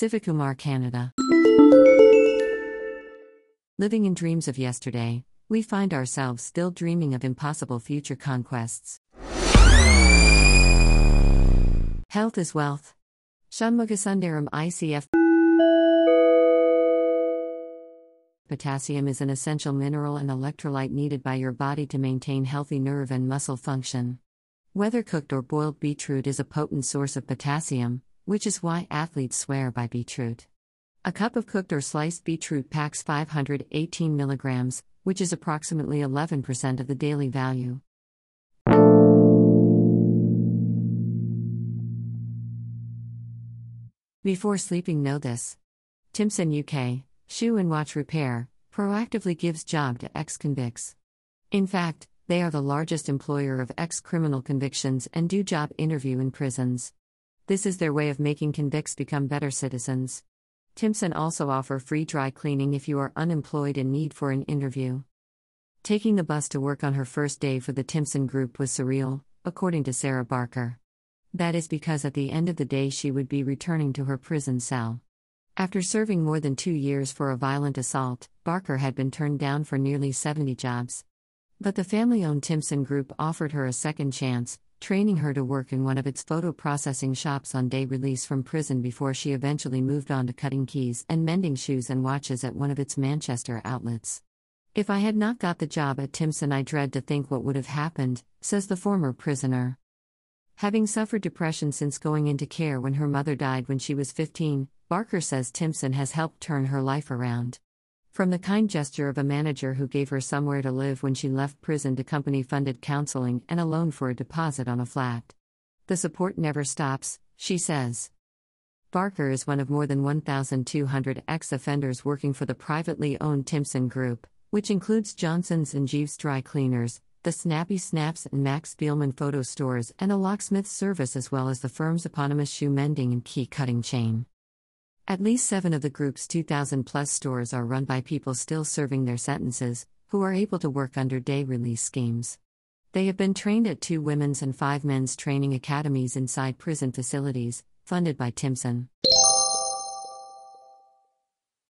Sivakumar, Canada. Living in dreams of yesterday, we find ourselves still dreaming of impossible future conquests. Health is wealth. Shanmugasundaram ICF Potassium is an essential mineral and electrolyte needed by your body to maintain healthy nerve and muscle function. Whether cooked or boiled beetroot is a potent source of potassium, which is why athletes swear by beetroot. A cup of cooked or sliced beetroot packs 518 milligrams, which is approximately 11% of the daily value. Before sleeping, know this. Timpson UK, Shoe and Watch Repair, proactively gives job to ex convicts. In fact, they are the largest employer of ex criminal convictions and do job interview in prisons. This is their way of making convicts become better citizens. Timpson also offer free dry cleaning if you are unemployed and need for an interview. Taking the bus to work on her first day for the Timpson group was surreal, according to Sarah Barker. That is because at the end of the day she would be returning to her prison cell. After serving more than two years for a violent assault, Barker had been turned down for nearly 70 jobs. But the family owned Timson Group offered her a second chance, training her to work in one of its photo processing shops on day release from prison before she eventually moved on to cutting keys and mending shoes and watches at one of its Manchester outlets. If I had not got the job at Timpson, I dread to think what would have happened, says the former prisoner. Having suffered depression since going into care when her mother died when she was 15, Barker says Timpson has helped turn her life around. From the kind gesture of a manager who gave her somewhere to live when she left prison to company funded counseling and a loan for a deposit on a flat. The support never stops, she says. Barker is one of more than 1,200 ex offenders working for the privately owned Timpson Group, which includes Johnson's and Jeeves Dry Cleaners, the Snappy Snaps and Max Spielman photo stores, and a locksmith service, as well as the firm's eponymous shoe mending and key cutting chain. At least seven of the group's 2,000 plus stores are run by people still serving their sentences, who are able to work under day release schemes. They have been trained at two women's and five men's training academies inside prison facilities, funded by Timpson.